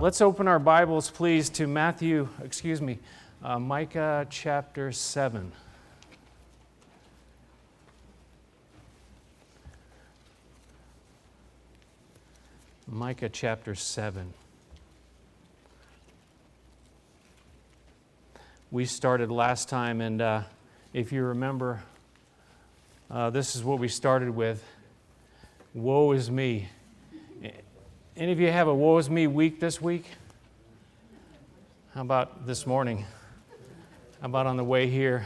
Let's open our Bibles, please, to Matthew, excuse me, uh, Micah chapter 7. Micah chapter 7. We started last time, and uh, if you remember, uh, this is what we started with Woe is me. Any of you have a woe is me week this week? How about this morning? How about on the way here?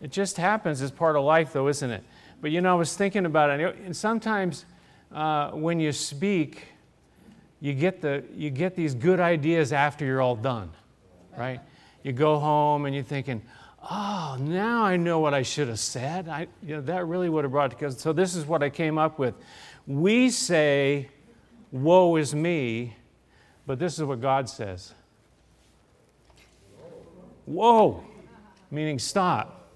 It just happens as part of life, though, isn't it? But you know, I was thinking about it, and sometimes uh, when you speak, you get, the, you get these good ideas after you're all done, right? You go home and you're thinking, oh, now I know what I should have said. I, you know, that really would have brought it together. So this is what I came up with. We say, woe is me, but this is what God says. Whoa, meaning stop.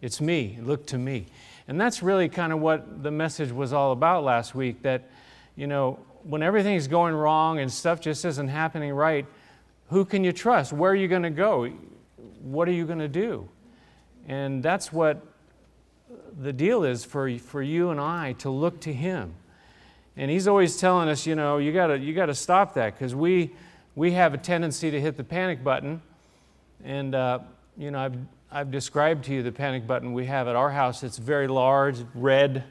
It's me. Look to me. And that's really kind of what the message was all about last week that, you know, when everything's going wrong and stuff just isn't happening right, who can you trust? Where are you going to go? What are you going to do? And that's what the deal is for, for you and I to look to Him. And He's always telling us, you know, you got you gotta stop that because we, we have a tendency to hit the panic button. And, uh, you know, I've I've described to you the panic button we have at our house. It's very large, red,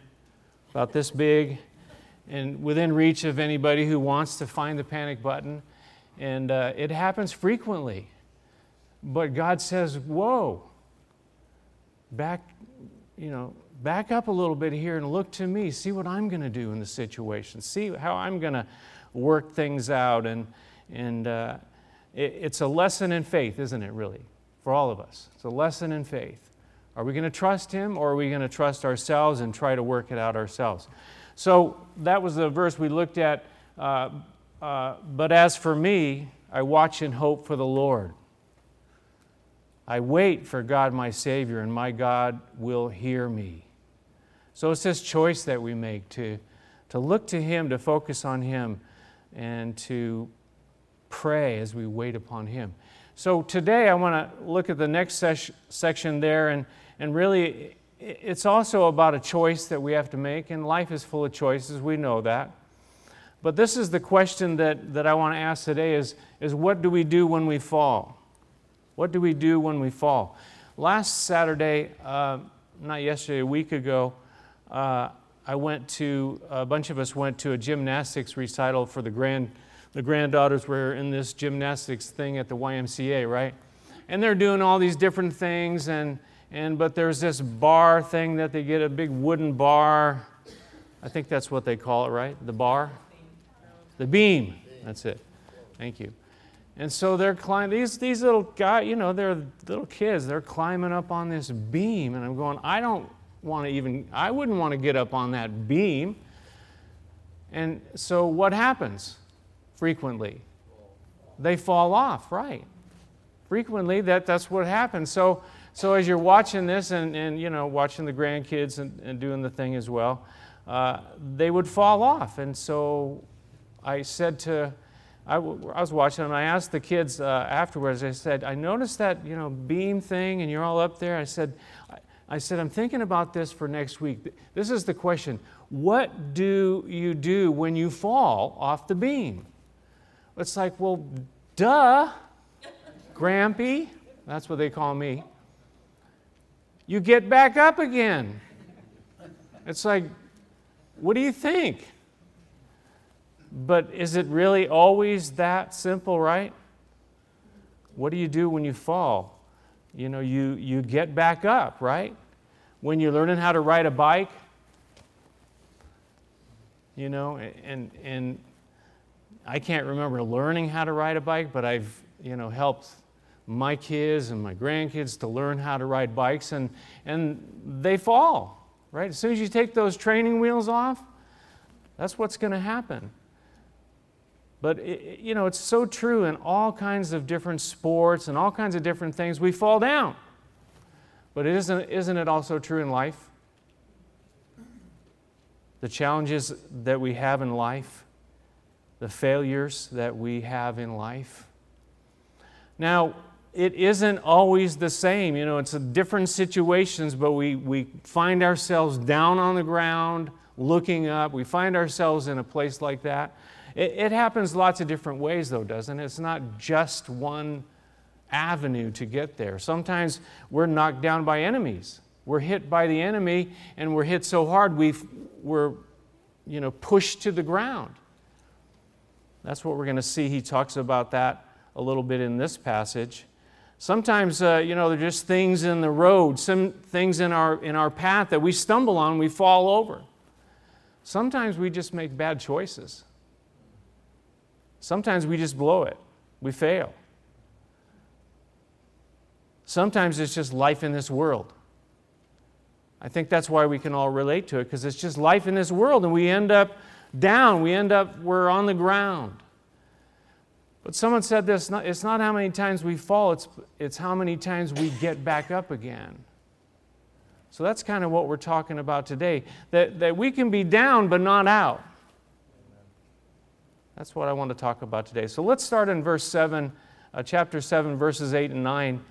about this big, and within reach of anybody who wants to find the panic button. And uh, it happens frequently. But God says, Whoa, back, you know, back up a little bit here and look to me. See what I'm going to do in the situation. See how I'm going to work things out. And, and uh, it, it's a lesson in faith, isn't it, really? for all of us. It's a lesson in faith. Are we going to trust Him or are we going to trust ourselves and try to work it out ourselves? So that was the verse we looked at. Uh, uh, but as for me, I watch and hope for the Lord. I wait for God my Savior, and my God will hear me. So it's this choice that we make to, to look to Him, to focus on Him, and to pray as we wait upon Him. So today I want to look at the next ses- section there, and, and really it's also about a choice that we have to make, and life is full of choices, we know that. But this is the question that, that I want to ask today is, is what do we do when we fall? What do we do when we fall? Last Saturday, uh, not yesterday, a week ago, uh, I went to, a bunch of us went to a gymnastics recital for the grand the granddaughters were in this gymnastics thing at the YMCA, right? And they're doing all these different things, and, and but there's this bar thing that they get a big wooden bar. I think that's what they call it, right? The bar? The beam. That's it. Thank you. And so they're climbing, these, these little guys, you know, they're little kids, they're climbing up on this beam. And I'm going, I don't want to even, I wouldn't want to get up on that beam. And so what happens? frequently. They fall off, right? Frequently, that, that's what happens. So, so as you're watching this and, and you know, watching the grandkids and, and doing the thing as well, uh, they would fall off. And so I said to, I, w- I was watching and I asked the kids uh, afterwards, I said, I noticed that, you know, beam thing and you're all up there. I said, I, I said, I'm thinking about this for next week. This is the question. What do you do when you fall off the beam? It's like, well, duh, Grampy. That's what they call me. You get back up again. It's like, what do you think? But is it really always that simple, right? What do you do when you fall? You know, you, you get back up, right? When you're learning how to ride a bike, you know, and, and I can't remember learning how to ride a bike, but I've you know helped my kids and my grandkids to learn how to ride bikes, and and they fall right as soon as you take those training wheels off. That's what's going to happen. But you know it's so true in all kinds of different sports and all kinds of different things. We fall down, but isn't isn't it also true in life? The challenges that we have in life the failures that we have in life. Now, it isn't always the same. You know, it's different situations, but we, we find ourselves down on the ground, looking up. We find ourselves in a place like that. It, it happens lots of different ways, though, doesn't it? It's not just one avenue to get there. Sometimes we're knocked down by enemies. We're hit by the enemy, and we're hit so hard we we're you know, pushed to the ground. That's what we're going to see. He talks about that a little bit in this passage. Sometimes, uh, you know, there are just things in the road, some things in our, in our path that we stumble on, we fall over. Sometimes we just make bad choices. Sometimes we just blow it, we fail. Sometimes it's just life in this world. I think that's why we can all relate to it, because it's just life in this world, and we end up down, we end up, we're on the ground. But someone said this it's not how many times we fall, it's, it's how many times we get back up again. So that's kind of what we're talking about today that, that we can be down but not out. That's what I want to talk about today. So let's start in verse 7, uh, chapter 7, verses 8 and 9.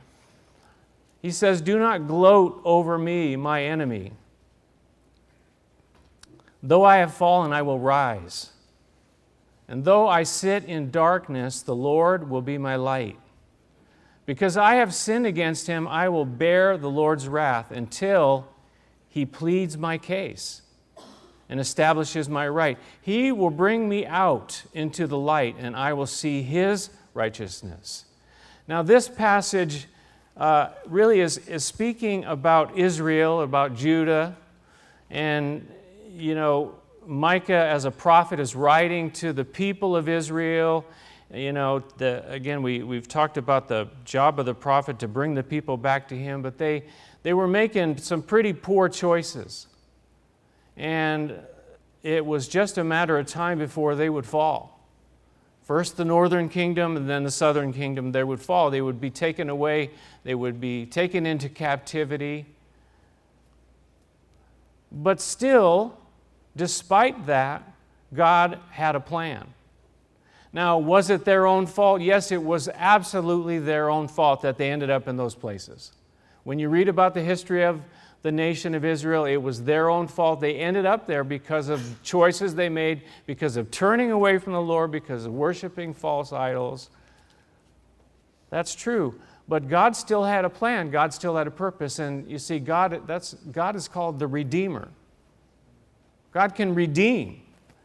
He says, Do not gloat over me, my enemy. Though I have fallen, I will rise. And though I sit in darkness, the Lord will be my light. Because I have sinned against him, I will bear the Lord's wrath until he pleads my case and establishes my right. He will bring me out into the light, and I will see his righteousness. Now, this passage uh, really is, is speaking about Israel, about Judah, and, you know, Micah, as a prophet, is writing to the people of Israel. You know, the, again, we, we've talked about the job of the prophet to bring the people back to him, but they, they were making some pretty poor choices. And it was just a matter of time before they would fall. First the northern kingdom and then the southern kingdom, they would fall. They would be taken away, they would be taken into captivity. But still, Despite that, God had a plan. Now, was it their own fault? Yes, it was absolutely their own fault that they ended up in those places. When you read about the history of the nation of Israel, it was their own fault. They ended up there because of choices they made, because of turning away from the Lord, because of worshiping false idols. That's true. But God still had a plan. God still had a purpose. And you see, God, that's, God is called the Redeemer. God can redeem.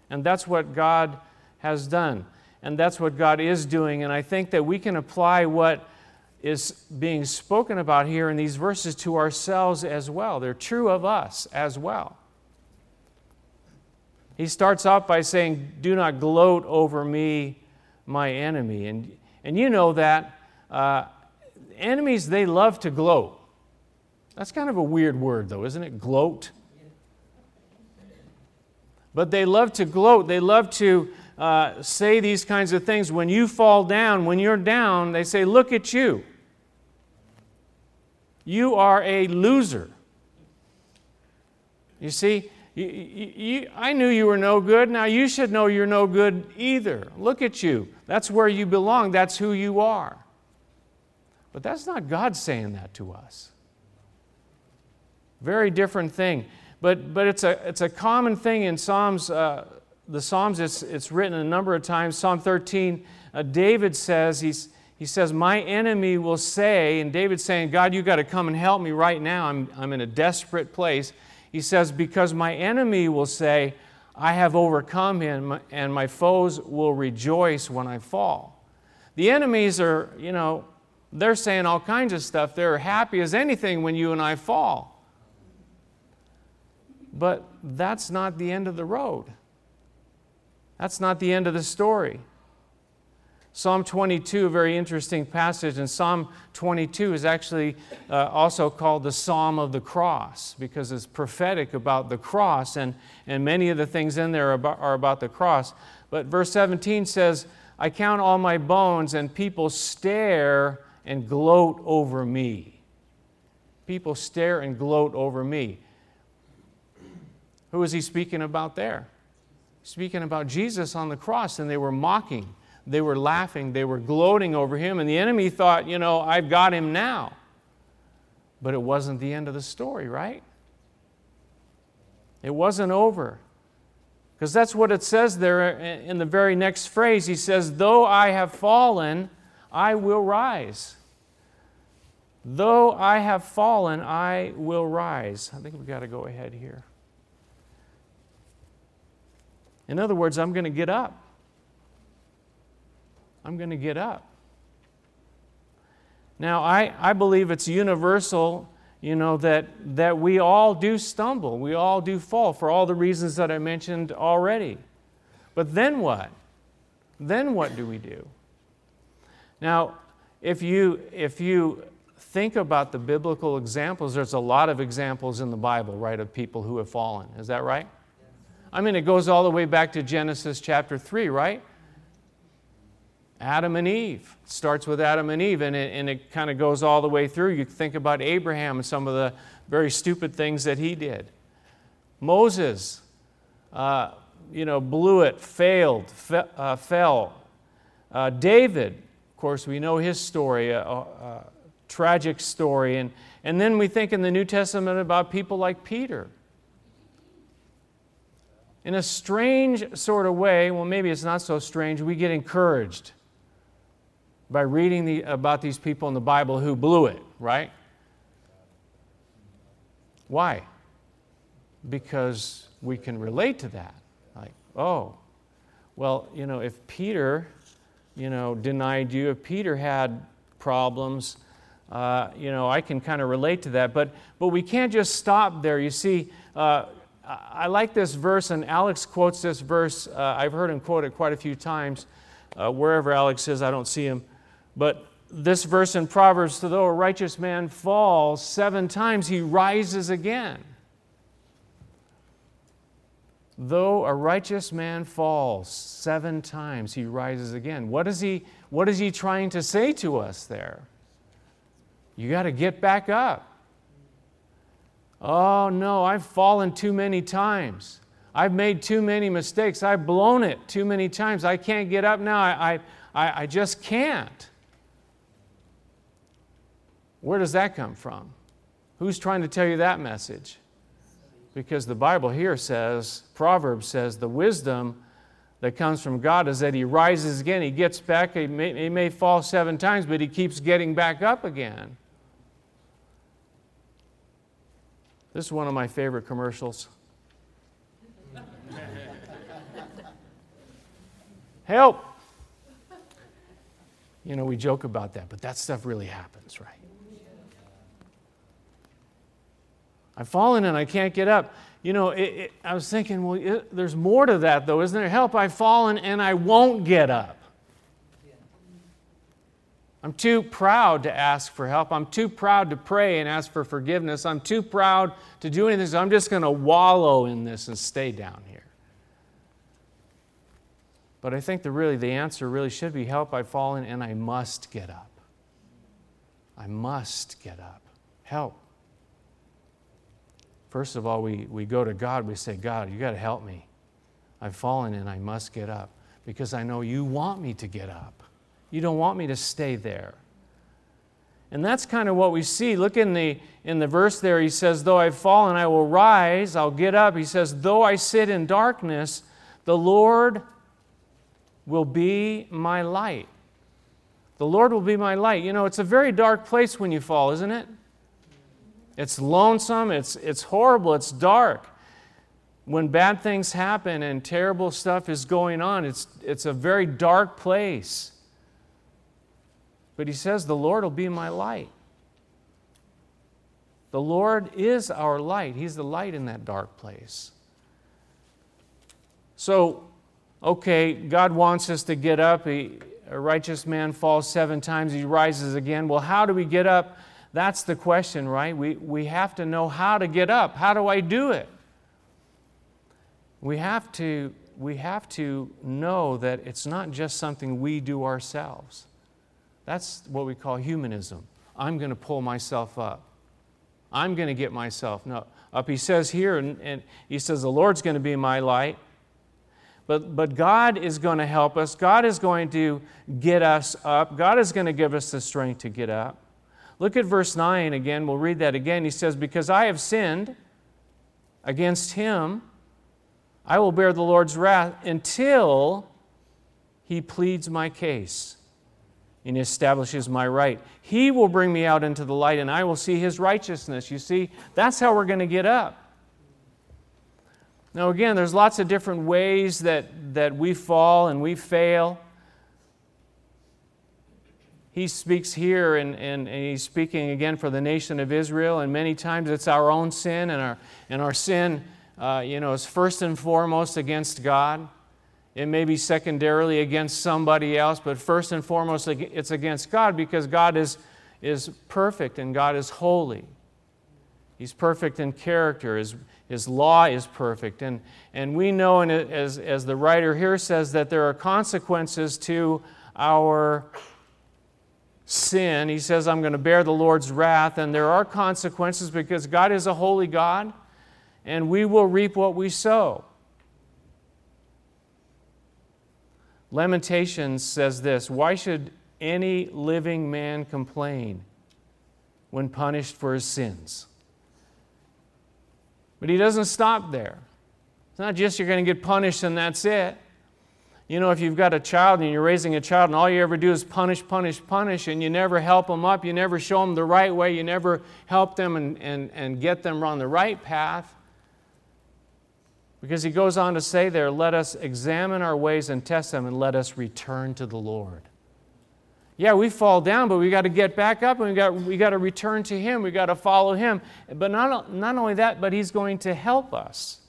And that's what God has done. And that's what God is doing. And I think that we can apply what is being spoken about here in these verses to ourselves as well. They're true of us as well. He starts off by saying, Do not gloat over me, my enemy. And, and you know that uh, enemies, they love to gloat. That's kind of a weird word, though, isn't it? Gloat. But they love to gloat. They love to uh, say these kinds of things. When you fall down, when you're down, they say, Look at you. You are a loser. You see, you, you, I knew you were no good. Now you should know you're no good either. Look at you. That's where you belong. That's who you are. But that's not God saying that to us. Very different thing. But, but it's, a, it's a common thing in Psalms. Uh, the Psalms, it's, it's written a number of times. Psalm 13, uh, David says, he's, he says, My enemy will say, and David's saying, God, you got to come and help me right now. I'm, I'm in a desperate place. He says, Because my enemy will say, I have overcome him, and my foes will rejoice when I fall. The enemies are, you know, they're saying all kinds of stuff. They're happy as anything when you and I fall. But that's not the end of the road. That's not the end of the story. Psalm 22, a very interesting passage, and Psalm 22 is actually uh, also called the Psalm of the Cross because it's prophetic about the cross, and, and many of the things in there are about, are about the cross. But verse 17 says, I count all my bones, and people stare and gloat over me. People stare and gloat over me. Who is he speaking about there? speaking about Jesus on the cross, and they were mocking, they were laughing, they were gloating over him, and the enemy thought, you know, I've got him now. But it wasn't the end of the story, right? It wasn't over. Because that's what it says there in the very next phrase. He says, Though I have fallen, I will rise. Though I have fallen, I will rise. I think we've got to go ahead here. In other words, I'm going to get up. I'm going to get up. Now, I, I believe it's universal, you know, that, that we all do stumble. We all do fall for all the reasons that I mentioned already. But then what? Then what do we do? Now, if you, if you think about the biblical examples, there's a lot of examples in the Bible, right, of people who have fallen. Is that right? I mean, it goes all the way back to Genesis chapter 3, right? Adam and Eve. It starts with Adam and Eve, and it, and it kind of goes all the way through. You think about Abraham and some of the very stupid things that he did. Moses, uh, you know, blew it, failed, fe- uh, fell. Uh, David, of course, we know his story. a uh, tragic story. And, and then we think in the New Testament about people like Peter. In a strange sort of way, well, maybe it's not so strange, we get encouraged by reading the, about these people in the Bible who blew it, right? Why? Because we can relate to that. Like, oh, well, you know, if Peter, you know, denied you, if Peter had problems, uh, you know, I can kind of relate to that. But, but we can't just stop there. You see, uh, I like this verse, and Alex quotes this verse. Uh, I've heard him quote it quite a few times. Uh, wherever Alex is, I don't see him. But this verse in Proverbs, though a righteous man falls seven times, he rises again. Though a righteous man falls seven times, he rises again. What is he, what is he trying to say to us there? You got to get back up. Oh, no, I've fallen too many times. I've made too many mistakes. I've blown it too many times. I can't get up now. I, I, I just can't. Where does that come from? Who's trying to tell you that message? Because the Bible here says, Proverbs says, the wisdom that comes from God is that he rises again. He gets back. He may, he may fall seven times, but he keeps getting back up again. This is one of my favorite commercials. Help! You know, we joke about that, but that stuff really happens, right? I've fallen and I can't get up. You know, it, it, I was thinking, well, it, there's more to that, though, isn't there? Help, I've fallen and I won't get up. I'm too proud to ask for help. I'm too proud to pray and ask for forgiveness. I'm too proud to do anything. So I'm just going to wallow in this and stay down here. But I think the really the answer really should be help I've fallen and I must get up. I must get up. Help. First of all, we, we go to God, we say, God, you got to help me. I've fallen and I must get up because I know you want me to get up. You don't want me to stay there. And that's kind of what we see. Look in the, in the verse there, he says, Though I've fallen, I will rise, I'll get up. He says, Though I sit in darkness, the Lord will be my light. The Lord will be my light. You know, it's a very dark place when you fall, isn't it? It's lonesome, it's, it's horrible, it's dark. When bad things happen and terrible stuff is going on, it's, it's a very dark place. But he says, The Lord will be my light. The Lord is our light. He's the light in that dark place. So, okay, God wants us to get up. He, a righteous man falls seven times, he rises again. Well, how do we get up? That's the question, right? We, we have to know how to get up. How do I do it? We have to, we have to know that it's not just something we do ourselves. That's what we call humanism. I'm going to pull myself up. I'm going to get myself no, up. He says here, and, and he says, The Lord's going to be my light. But, but God is going to help us. God is going to get us up. God is going to give us the strength to get up. Look at verse 9 again. We'll read that again. He says, Because I have sinned against him, I will bear the Lord's wrath until he pleads my case and establishes my right. He will bring me out into the light, and I will see his righteousness. You see, that's how we're going to get up. Now, again, there's lots of different ways that, that we fall and we fail. He speaks here, and, and, and he's speaking again for the nation of Israel, and many times it's our own sin, and our, and our sin uh, you know, is first and foremost against God. It may be secondarily against somebody else, but first and foremost, it's against God because God is, is perfect and God is holy. He's perfect in character. His, his law is perfect. And, and we know, and as, as the writer here says, that there are consequences to our sin. He says, I'm going to bear the Lord's wrath. And there are consequences because God is a holy God, and we will reap what we sow. Lamentations says this Why should any living man complain when punished for his sins? But he doesn't stop there. It's not just you're going to get punished and that's it. You know, if you've got a child and you're raising a child and all you ever do is punish, punish, punish, and you never help them up, you never show them the right way, you never help them and, and, and get them on the right path, because he goes on to say there, let us examine our ways and test them and let us return to the Lord. Yeah, we fall down, but we got to get back up and we got, we got to return to Him. We got to follow Him. But not, not only that, but He's going to help us.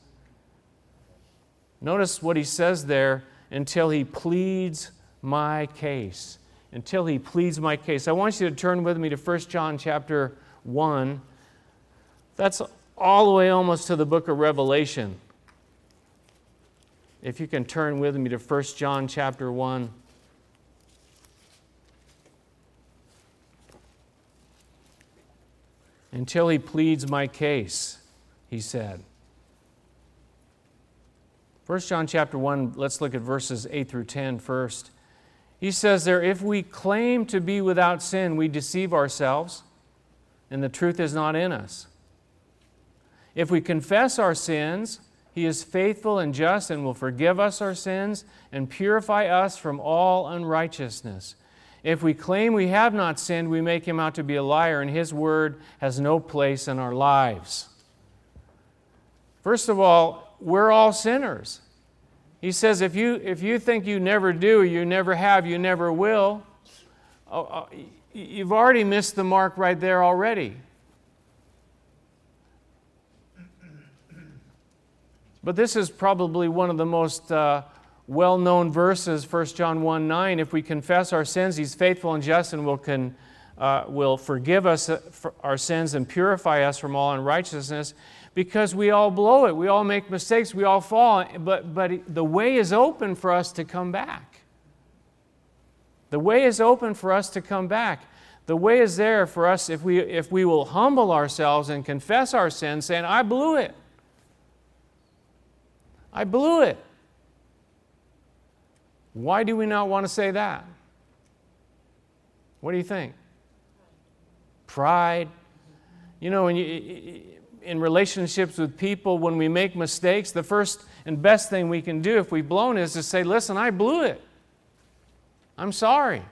Notice what He says there until He pleads my case. Until He pleads my case. I want you to turn with me to 1 John chapter 1. That's all the way almost to the book of Revelation. If you can turn with me to 1 John chapter 1. Until he pleads my case, he said. 1 John chapter 1, let's look at verses 8 through 10 first. He says there, if we claim to be without sin, we deceive ourselves, and the truth is not in us. If we confess our sins, he is faithful and just and will forgive us our sins and purify us from all unrighteousness. If we claim we have not sinned, we make him out to be a liar, and his word has no place in our lives. First of all, we're all sinners. He says if you, if you think you never do, you never have, you never will, oh, oh, you've already missed the mark right there already. But this is probably one of the most uh, well known verses, 1 John 1 9. If we confess our sins, He's faithful and just and will, can, uh, will forgive us uh, our sins and purify us from all unrighteousness because we all blow it. We all make mistakes. We all fall. But, but the way is open for us to come back. The way is open for us to come back. The way is there for us if we, if we will humble ourselves and confess our sins, saying, I blew it. I blew it. Why do we not want to say that? What do you think? Pride. You know, when you, in relationships with people, when we make mistakes, the first and best thing we can do if we've blown is to say, Listen, I blew it. I'm sorry.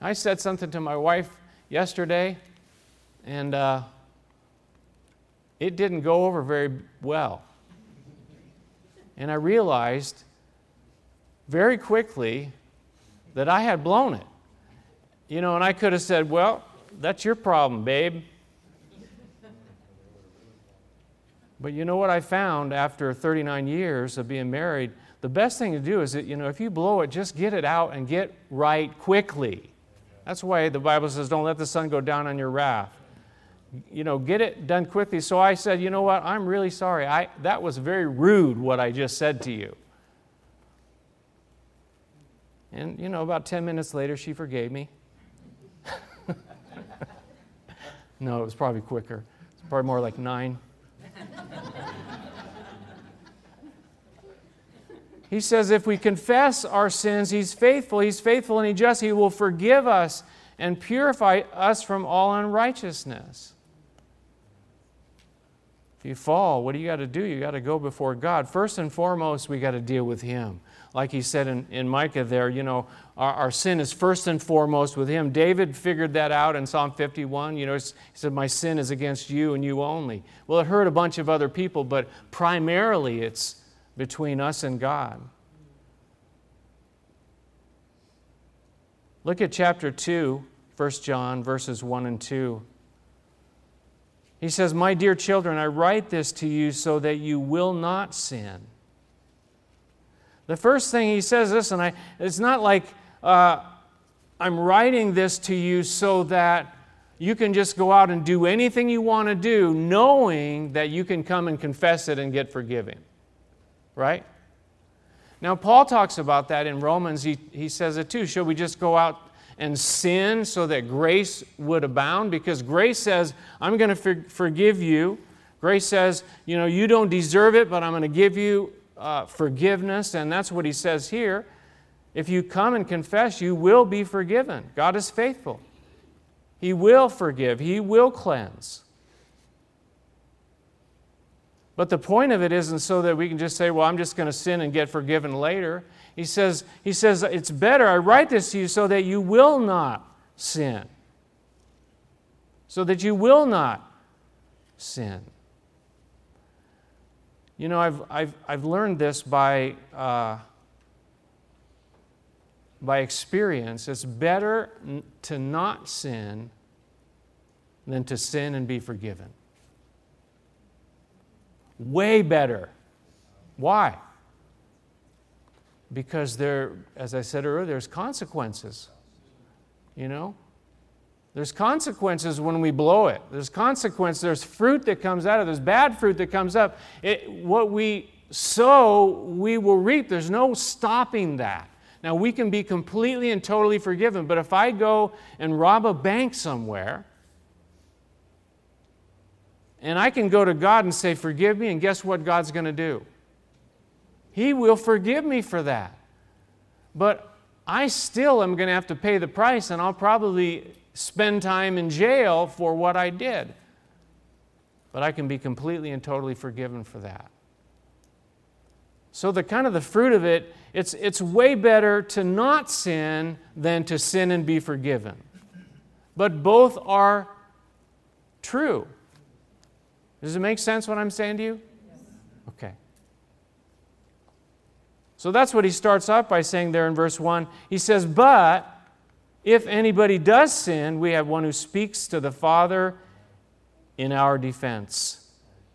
I said something to my wife yesterday, and uh, it didn't go over very well. And I realized very quickly that I had blown it. You know, and I could have said, Well, that's your problem, babe. But you know what I found after 39 years of being married? The best thing to do is that, you know, if you blow it, just get it out and get right quickly. That's why the Bible says, don't let the sun go down on your wrath. You know, get it done quickly. So I said, you know what? I'm really sorry. I, that was very rude what I just said to you. And, you know, about 10 minutes later, she forgave me. no, it was probably quicker. It's probably more like nine. He says, if we confess our sins, He's faithful. He's faithful and He just. He will forgive us and purify us from all unrighteousness. If you fall, what do you got to do? You got to go before God. First and foremost, we got to deal with Him. Like he said in, in Micah there, you know, our, our sin is first and foremost with Him. David figured that out in Psalm 51. You know, he said, My sin is against you and you only. Well, it hurt a bunch of other people, but primarily it's between us and God. Look at chapter 2, 1 John, verses 1 and 2. He says, My dear children, I write this to you so that you will not sin. The first thing he says and I, it's not like uh, I'm writing this to you so that you can just go out and do anything you want to do, knowing that you can come and confess it and get forgiven. Right? Now, Paul talks about that in Romans. He, he says it too. Should we just go out and sin so that grace would abound? Because grace says, I'm going to for- forgive you. Grace says, you know, you don't deserve it, but I'm going to give you uh, forgiveness. And that's what he says here. If you come and confess, you will be forgiven. God is faithful. He will forgive, He will cleanse. But the point of it isn't so that we can just say, well, I'm just going to sin and get forgiven later. He says, he says, It's better, I write this to you so that you will not sin. So that you will not sin. You know, I've, I've, I've learned this by, uh, by experience. It's better n- to not sin than to sin and be forgiven. Way better. Why? Because there, as I said earlier, there's consequences. You know? There's consequences when we blow it. There's consequences. There's fruit that comes out of. There's bad fruit that comes up. It, what we sow, we will reap. There's no stopping that. Now, we can be completely and totally forgiven, but if I go and rob a bank somewhere, and I can go to God and say, Forgive me, and guess what God's going to do? He will forgive me for that. But I still am going to have to pay the price, and I'll probably spend time in jail for what I did. But I can be completely and totally forgiven for that. So the kind of the fruit of it, it's, it's way better to not sin than to sin and be forgiven. But both are true. Does it make sense what I'm saying to you? Okay. So that's what he starts off by saying there in verse 1. He says, But if anybody does sin, we have one who speaks to the Father in our defense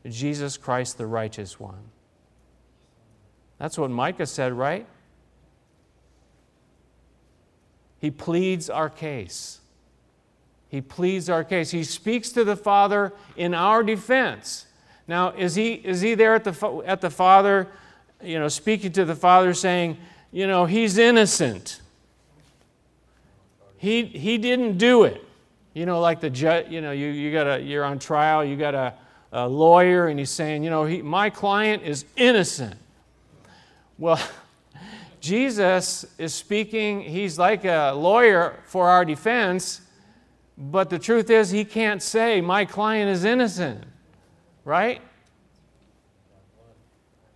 Jesus Christ, the righteous one. That's what Micah said, right? He pleads our case. He pleads our case. He speaks to the Father in our defense. Now, is he, is he there at the, at the Father, you know, speaking to the Father saying, you know, he's innocent? He, he didn't do it. You know, like the judge, you know, you, you got a, you're on trial, you got a, a lawyer, and he's saying, you know, he, my client is innocent. Well, Jesus is speaking, he's like a lawyer for our defense but the truth is, he can't say, My client is innocent, right?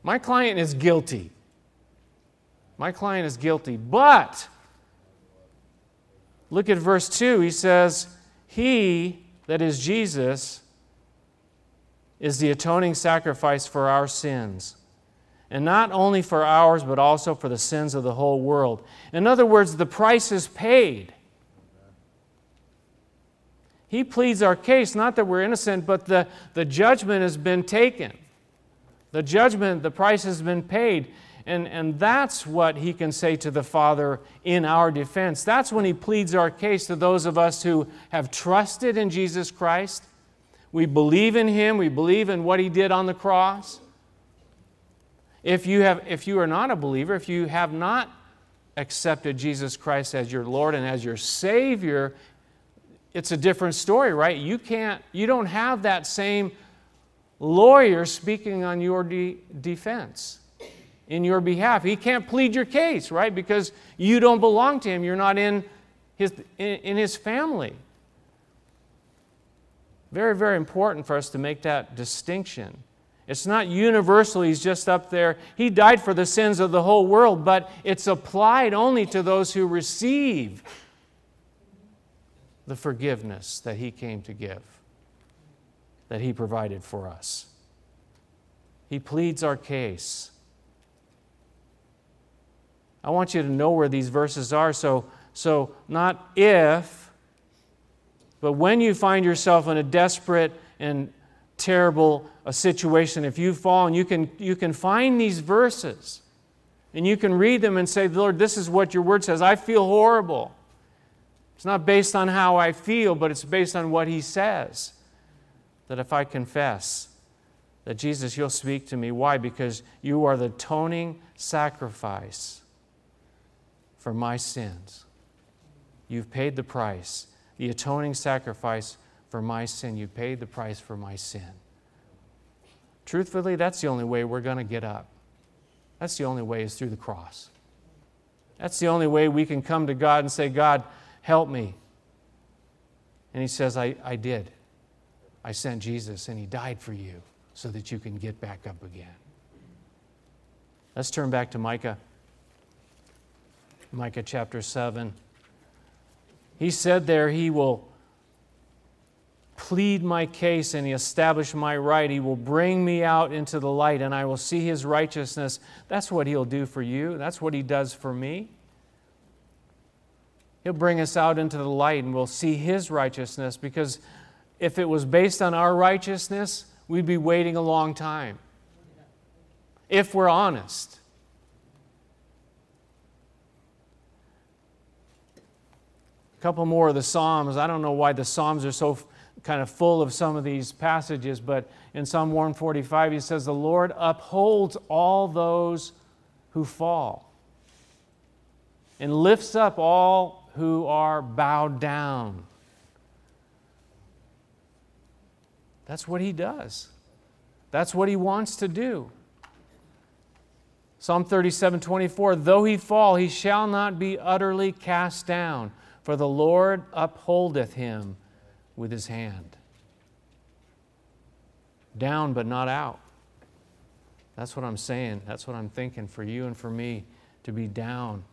My client is guilty. My client is guilty. But, look at verse 2. He says, He, that is Jesus, is the atoning sacrifice for our sins. And not only for ours, but also for the sins of the whole world. In other words, the price is paid. He pleads our case, not that we're innocent, but the, the judgment has been taken. The judgment, the price has been paid. And, and that's what he can say to the Father in our defense. That's when he pleads our case to those of us who have trusted in Jesus Christ. We believe in him, we believe in what he did on the cross. If you, have, if you are not a believer, if you have not accepted Jesus Christ as your Lord and as your Savior, it's a different story, right? You can't, you don't have that same lawyer speaking on your de- defense. In your behalf. He can't plead your case, right? Because you don't belong to him. You're not in his, in, in his family. Very, very important for us to make that distinction. It's not universal, he's just up there. He died for the sins of the whole world, but it's applied only to those who receive the forgiveness that he came to give, that he provided for us. He pleads our case. I want you to know where these verses are. So, so not if, but when you find yourself in a desperate and terrible a situation, if you fall and you can, you can find these verses and you can read them and say, Lord, this is what your word says. I feel horrible. It's not based on how I feel, but it's based on what he says. That if I confess, that Jesus, you'll speak to me. Why? Because you are the atoning sacrifice for my sins. You've paid the price, the atoning sacrifice for my sin. You paid the price for my sin. Truthfully, that's the only way we're going to get up. That's the only way is through the cross. That's the only way we can come to God and say, God, help me. And He says, I, I did. I sent Jesus and He died for you so that you can get back up again. Let's turn back to Micah. Micah chapter 7. He said there, He will plead my case and He establish my right. He will bring me out into the light and I will see His righteousness. That's what He'll do for you. That's what He does for me. He'll bring us out into the light and we'll see His righteousness because if it was based on our righteousness, we'd be waiting a long time. If we're honest. Couple more of the Psalms. I don't know why the Psalms are so kind of full of some of these passages, but in Psalm 145, he says, The Lord upholds all those who fall and lifts up all who are bowed down. That's what he does. That's what he wants to do. Psalm 37 24, though he fall, he shall not be utterly cast down for the Lord upholdeth him with his hand. Down but not out. That's what I'm saying. That's what I'm thinking for you and for me to be down.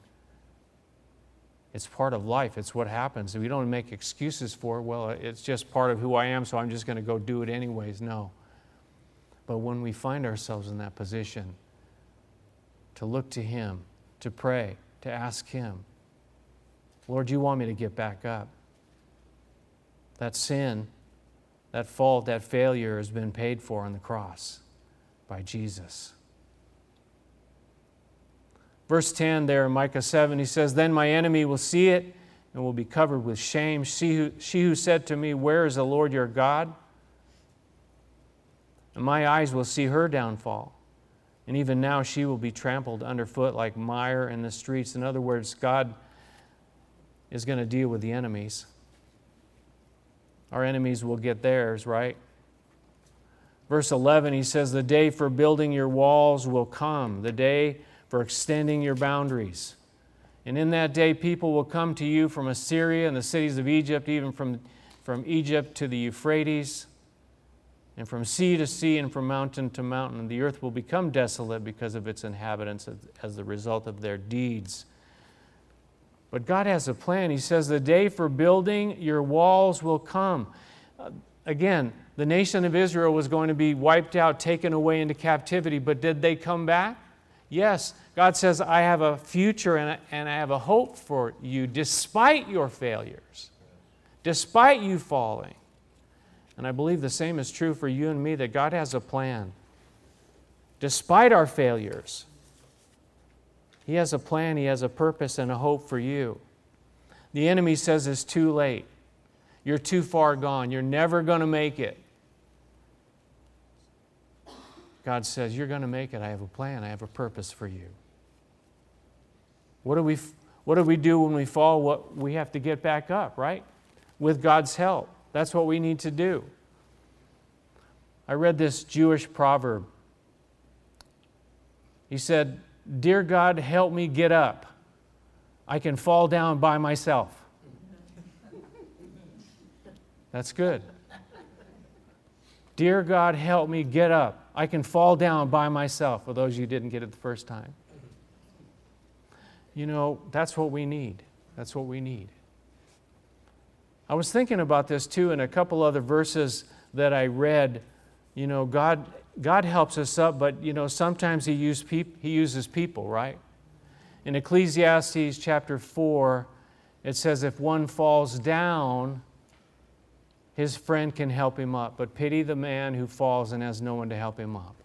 It's part of life. It's what happens. We don't make excuses for it. Well, it's just part of who I am, so I'm just going to go do it anyways. No. But when we find ourselves in that position, to look to Him, to pray, to ask Him, Lord, you want me to get back up. That sin, that fault, that failure has been paid for on the cross by Jesus. Verse 10 there in Micah 7, he says, Then my enemy will see it and will be covered with shame. She who, she who said to me, Where is the Lord your God? And my eyes will see her downfall. And even now she will be trampled underfoot like mire in the streets. In other words, God is going to deal with the enemies. Our enemies will get theirs, right? Verse 11, he says, The day for building your walls will come, the day for extending your boundaries. And in that day, people will come to you from Assyria and the cities of Egypt, even from, from Egypt to the Euphrates, and from sea to sea and from mountain to mountain. The earth will become desolate because of its inhabitants as as the result of their deeds. But God has a plan. He says, The day for building your walls will come. Uh, again, the nation of Israel was going to be wiped out, taken away into captivity, but did they come back? Yes. God says, I have a future and, and I have a hope for you despite your failures, despite you falling. And I believe the same is true for you and me that God has a plan. Despite our failures, he has a plan, He has a purpose, and a hope for you. The enemy says it's too late. You're too far gone. You're never going to make it. God says, You're going to make it. I have a plan. I have a purpose for you. What do we, what do, we do when we fall? What, we have to get back up, right? With God's help. That's what we need to do. I read this Jewish proverb He said, Dear God, help me get up. I can fall down by myself. That's good. Dear God, help me get up. I can fall down by myself, for those you who didn't get it the first time. You know, that's what we need. That's what we need. I was thinking about this too in a couple other verses that I read. You know, God, God helps us up, but you know, sometimes He, use peop- he uses people, right? In Ecclesiastes chapter 4, it says, If one falls down, his friend can help him up, but pity the man who falls and has no one to help him up.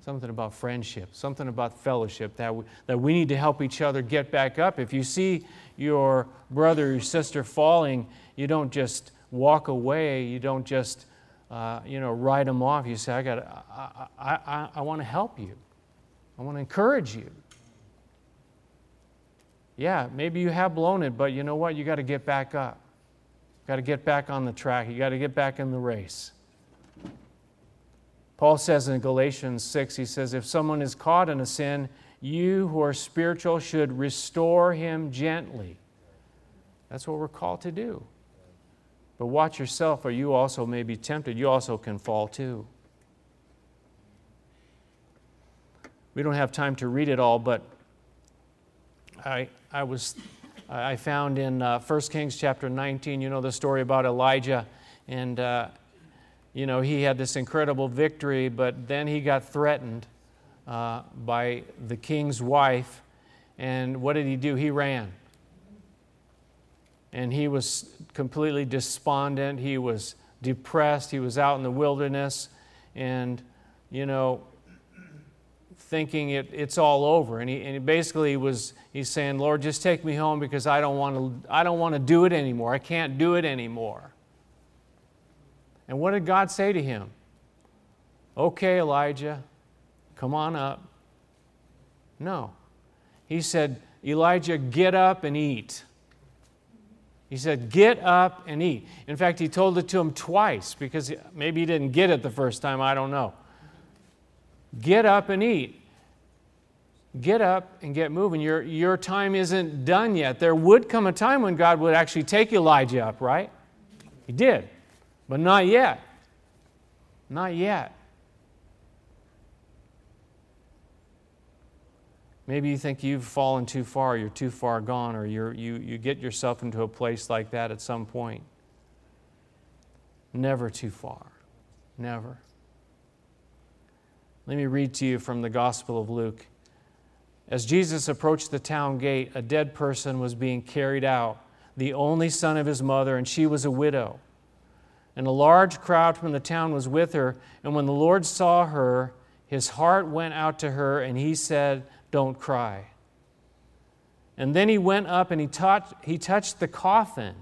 Something about friendship, something about fellowship, that we, that we need to help each other get back up. If you see your brother or sister falling, you don't just walk away, you don't just uh, you know, write them off. You say, I, got, I, I, I, I want to help you, I want to encourage you. Yeah, maybe you have blown it, but you know what? You got to get back up. You Got to get back on the track. You got to get back in the race. Paul says in Galatians 6, he says, If someone is caught in a sin, you who are spiritual should restore him gently. That's what we're called to do. But watch yourself, or you also may be tempted. You also can fall too. We don't have time to read it all, but I, I was I found in uh, 1 Kings chapter 19, you know the story about Elijah. And, uh, you know, he had this incredible victory, but then he got threatened uh, by the king's wife. And what did he do? He ran. And he was completely despondent. He was depressed. He was out in the wilderness. And, you know, thinking it, it's all over. And he, and he basically was, he's saying, Lord, just take me home because I don't want to, I don't want to do it anymore. I can't do it anymore. And what did God say to him? Okay, Elijah, come on up. No. He said, Elijah, get up and eat. He said, Get up and eat. In fact, he told it to him twice because maybe he didn't get it the first time, I don't know. Get up and eat. Get up and get moving. Your, your time isn't done yet. There would come a time when God would actually take Elijah up, right? He did, but not yet. Not yet. Maybe you think you've fallen too far, you're too far gone, or you you, you get yourself into a place like that at some point. Never too far. Never. Let me read to you from the Gospel of Luke. As Jesus approached the town gate, a dead person was being carried out, the only son of his mother, and she was a widow. And a large crowd from the town was with her. And when the Lord saw her, his heart went out to her, and he said, Don't cry. And then he went up and he, touched, he touched the coffin,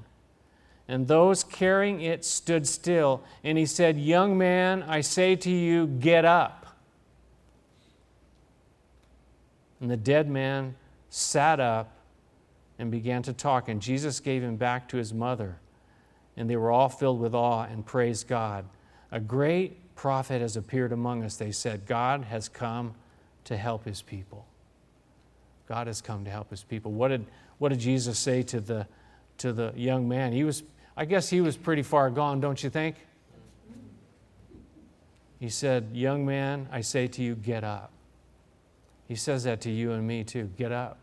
and those carrying it stood still. And he said, Young man, I say to you, get up. And the dead man sat up and began to talk, and Jesus gave him back to his mother. And they were all filled with awe and praised God. A great prophet has appeared among us, they said. God has come to help his people. God has come to help his people. What did, what did Jesus say to the, to the young man? He was, I guess he was pretty far gone, don't you think? He said, Young man, I say to you, get up. He says that to you and me too. Get up.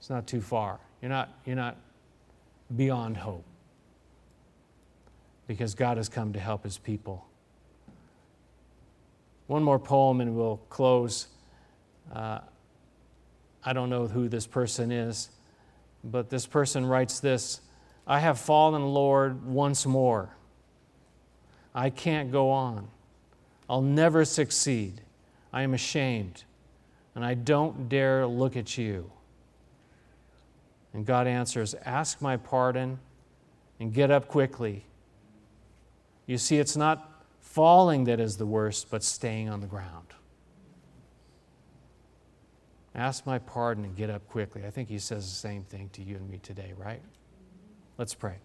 It's not too far. You're not, you're not beyond hope because God has come to help his people. One more poem and we'll close. Uh, I don't know who this person is, but this person writes this I have fallen, Lord, once more. I can't go on. I'll never succeed. I am ashamed and I don't dare look at you. And God answers, Ask my pardon and get up quickly. You see, it's not falling that is the worst, but staying on the ground. Ask my pardon and get up quickly. I think he says the same thing to you and me today, right? Let's pray.